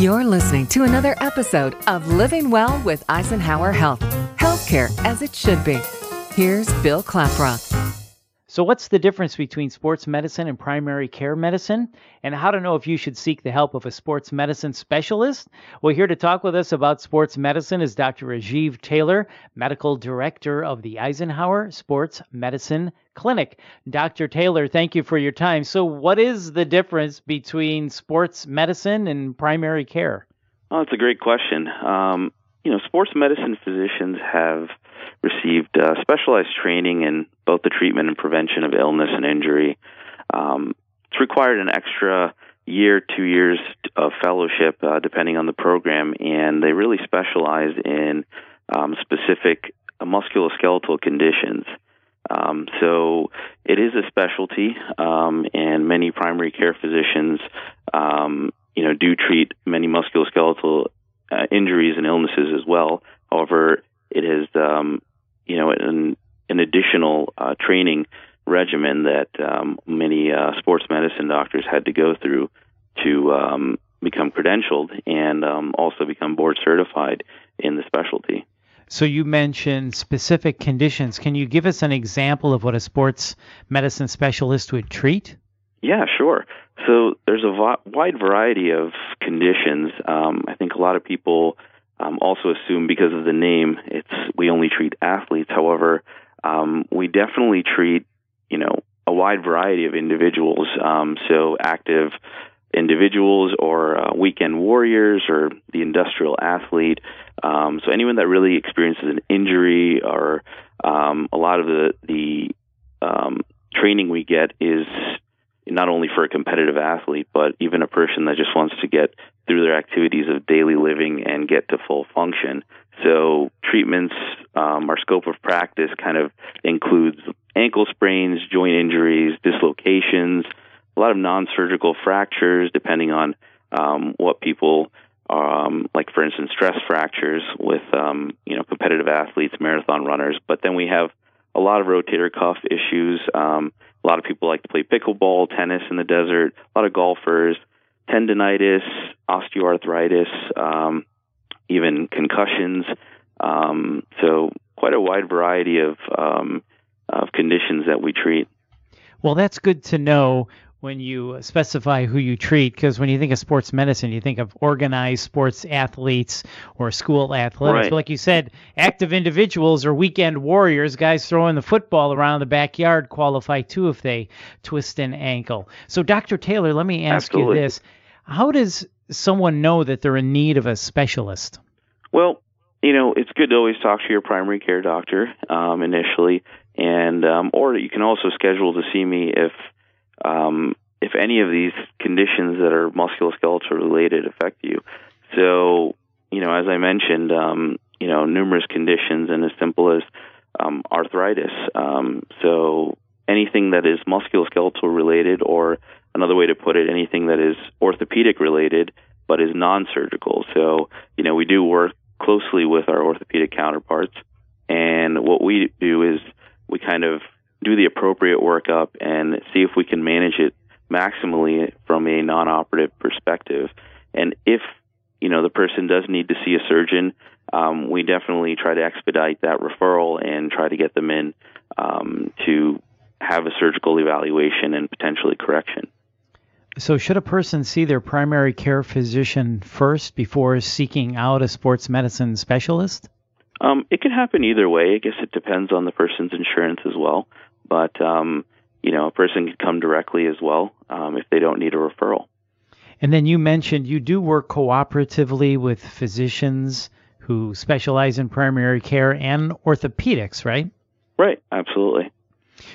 You're listening to another episode of Living Well with Eisenhower Health. Healthcare as it should be. Here's Bill Klaproth. So, what's the difference between sports medicine and primary care medicine? And how to know if you should seek the help of a sports medicine specialist? Well, here to talk with us about sports medicine is Dr. Rajiv Tailor, Medical Director of the Eisenhower Sports Medicine Clinic. Dr. Tailor, thank you for your time. So, what is the difference between sports medicine and primary care? Oh, that's a great question. Um, you know, sports medicine physicians have received uh, specialized training in both the treatment and prevention of illness and injury. Um, it's required an extra year, two years of fellowship, uh, depending on the program, and they really specialize in um, specific musculoskeletal conditions. Um, so it is a specialty, um, and many primary care physicians, um, you know, do treat many musculoskeletal uh, injuries and illnesses as well. However, it is um, you know an, an additional uh, training regimen that um, many uh, sports medicine doctors had to go through to um, become credentialed and um, also become board certified in the specialty. So you mentioned specific conditions. Can you give us an example of what a sports medicine specialist would treat? Yeah, sure. So there's a v- wide variety of conditions. Um, I think a lot of people um, also assume because of the name, it's we only treat athletes. However, um, we definitely treat you know a wide variety of individuals. Um, so active individuals or uh, weekend warriors or the industrial athlete. Um, so anyone that really experiences an injury or um, a lot of the the um, training we get is not only for a competitive athlete, but even a person that just wants to get through their activities of daily living and get to full function. So treatments, um, our scope of practice kind of includes ankle sprains, joint injuries, dislocations, a lot of non-surgical fractures, depending on um, what people, um, like for instance, stress fractures with um, you know competitive athletes, marathon runners. But then we have a lot of rotator cuff issues. Um, a lot of people like to play pickleball, tennis in the desert. A lot of golfers, tendonitis, osteoarthritis, um, even concussions. Um, so quite a wide variety of um, of conditions that we treat. Well, that's good to know when you specify who you treat because when you think of sports medicine you think of organized sports athletes or school athletics right. but like you said active individuals or weekend warriors guys throwing the football around the backyard qualify too if they twist an ankle so dr tailor let me ask Absolutely. you this how does someone know that they're in need of a specialist well you know it's good to always talk to your primary care doctor um, initially and um, or you can also schedule to see me if um, if any of these conditions that are musculoskeletal related affect you. So, you know, as I mentioned, um, you know, numerous conditions and as simple as um, arthritis. Um, so, anything that is musculoskeletal related, or another way to put it, anything that is orthopedic related but is non surgical. So, you know, we do work closely with our orthopedic counterparts. And what we do is we kind of do the appropriate workup and see if we can manage it maximally from a non-operative perspective. And if you know the person does need to see a surgeon, um, we definitely try to expedite that referral and try to get them in um, to have a surgical evaluation and potentially correction. So, should a person see their primary care physician first before seeking out a sports medicine specialist? Um, it can happen either way. I guess it depends on the person's insurance as well. But um, you know, a person can come directly as well um, if they don't need a referral. And then you mentioned you do work cooperatively with physicians who specialize in primary care and orthopedics, right? Right, absolutely.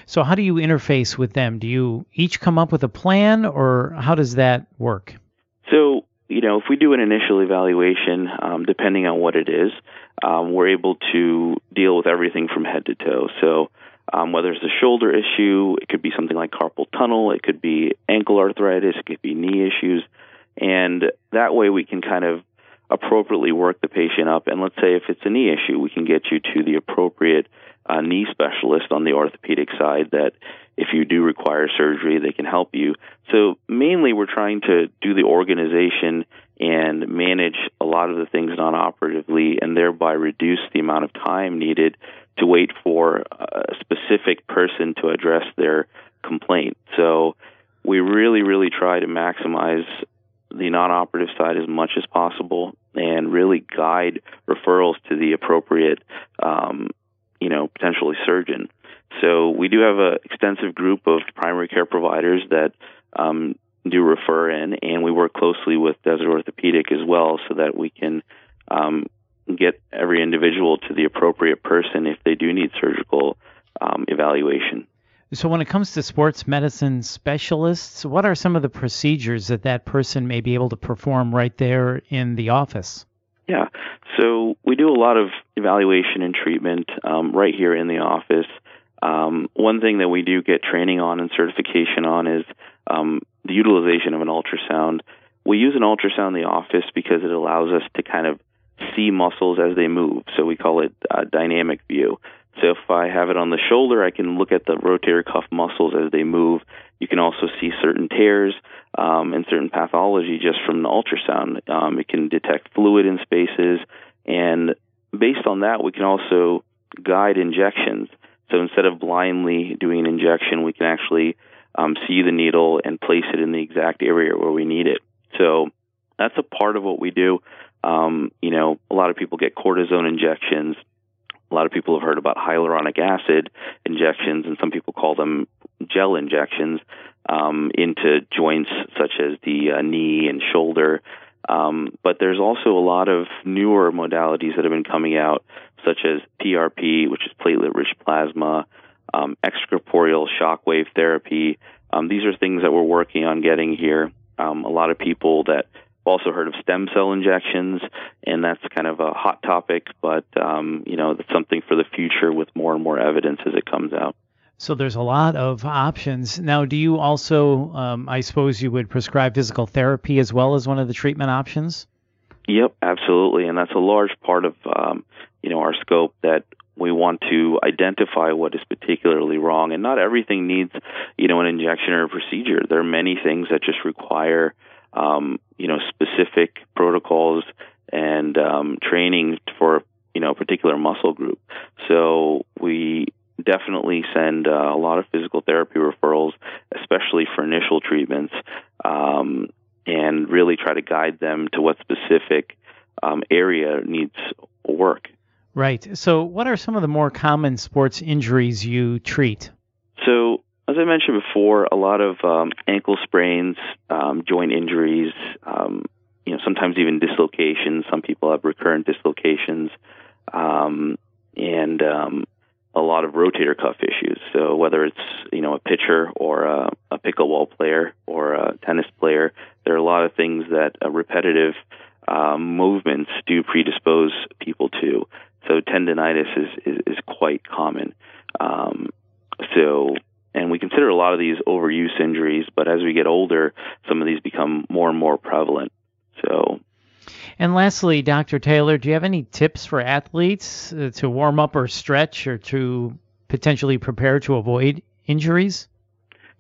So, how do you interface with them? Do you each come up with a plan, or how does that work? So, you know, if we do an initial evaluation, um, depending on what it is, um, we're able to deal with everything from head to toe. So, um, whether it's a shoulder issue, it could be something like carpal tunnel, it could be ankle arthritis, it could be knee issues, and that way we can kind of appropriately work the patient up. And let's say if it's a knee issue, we can get you to the appropriate uh, knee specialist on the orthopedic side that if you do require surgery, they can help you. So mainly we're trying to do the organization and manage a lot of the things non-operatively, and thereby reduce the amount of time needed to wait for a specific person to address their complaint. So we really, really try to maximize the non-operative side as much as possible and really guide referrals to the appropriate, um, you know, potentially surgeon. So we do have an extensive group of primary care providers that um, do refer in, and we work closely with Desert Orthopedic as well, so that we can um, get every individual to the appropriate person if they do need surgical um, evaluation. So, when it comes to sports medicine specialists, what are some of the procedures that that person may be able to perform right there in the office? Yeah, so we do a lot of evaluation and treatment um, right here in the office. Um, one thing that we do get training on and certification on is um, the utilization of an ultrasound. We use an ultrasound in the office because it allows us to kind of see muscles as they move. So we call it uh, dynamic view. So if I have it on the shoulder, I can look at the rotator cuff muscles as they move. You can also see certain tears um, and certain pathology just from the ultrasound. Um, it can detect fluid in spaces, and based on that, we can also guide injections. So instead of blindly doing an injection, we can actually um, see the needle and place it in the exact area where we need it. So that's a part of what we do. Um, you know, a lot of people get cortisone injections. A lot of people have heard about hyaluronic acid injections, and some people call them gel injections um, into joints such as the uh, knee and shoulder. Um, but there's also a lot of newer modalities that have been coming out, such as PRP, which is platelet-rich plasma, um, extracorporeal shockwave therapy. Um, these are things that we're working on getting here. Um, a lot of people that also heard of stem cell injections, and that's kind of a hot topic, but um, you know, that's something for the future with more and more evidence as it comes out. So there's a lot of options. Now, do you also, um, I suppose, you would prescribe physical therapy as well as one of the treatment options? Yep, absolutely, and that's a large part of um, you know our scope that we want to identify what is particularly wrong, and not everything needs you know an injection or a procedure. There are many things that just require um, you know specific protocols and um, training for you know a particular muscle group. So we definitely send uh, a lot of physical therapy referrals, especially for initial treatments, um, and really try to guide them to what specific um, area needs work. Right. So, what are some of the more common sports injuries you treat? So, as I mentioned before, a lot of um, ankle sprains, um, joint injuries, um, you know, sometimes even dislocations. Some people have recurrent dislocations, um, and um, a lot of rotator cuff issues. So whether it's you know a pitcher or a, a pickleball player or a tennis player, there are a lot of things that uh, repetitive um, movements do predispose people to. So tendonitis is is, is quite common. Um, so and we consider a lot of these overuse injuries, but as we get older, some of these become more and more prevalent. So. And lastly, Dr. Tailor, do you have any tips for athletes uh, to warm up or stretch or to potentially prepare to avoid injuries?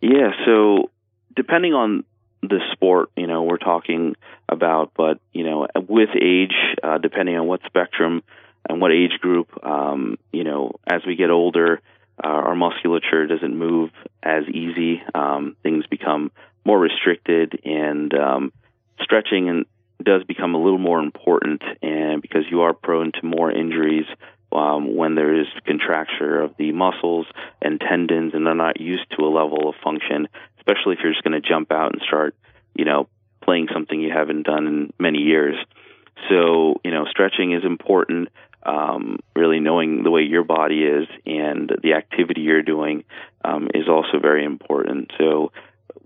Yeah, so depending on the sport, you know, we're talking about, but, you know, with age, uh, depending on what spectrum and what age group, um, you know, as we get older, our musculature doesn't move as easy. Um, things become more restricted, and um, stretching and does become a little more important, and because you are prone to more injuries um, when there is contracture of the muscles and tendons, and they're not used to a level of function, especially if you're just going to jump out and start, you know, playing something you haven't done in many years. So, you know, stretching is important um, really knowing the way your body is and the activity you're doing um, is also very important. So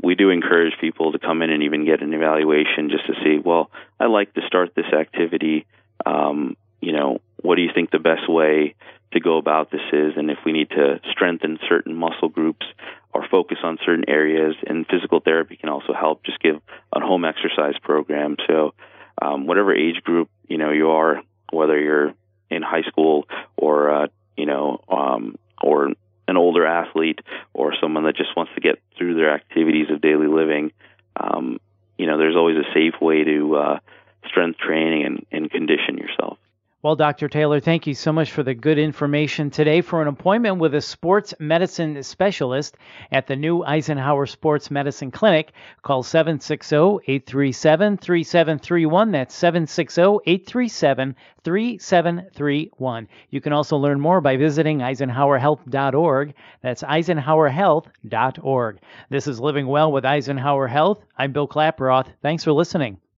we do encourage people to come in and even get an evaluation just to see, well, I like to start this activity. Um, you know, what do you think the best way to go about this is? And if we need to strengthen certain muscle groups or focus on certain areas, and physical therapy can also help. Just give a home exercise program. So, um, whatever age group you know you are, whether you're in high school or uh, you know um, or an older athlete or someone that just wants to get through their activities of daily living. Um, you know, there's always a safe way to uh, strength training and, and condition yourself. Well, Dr. Tailor, thank you so much for the good information today. For an appointment with a sports medicine specialist at the new Eisenhower Sports Medicine Clinic, call 760 837 3731. That's 760 837 3731. You can also learn more by visiting eisenhowerhealth.org. That's eisenhowerhealth.org. This is Living Well with Eisenhower Health. I'm Bill Klaproth. Thanks for listening.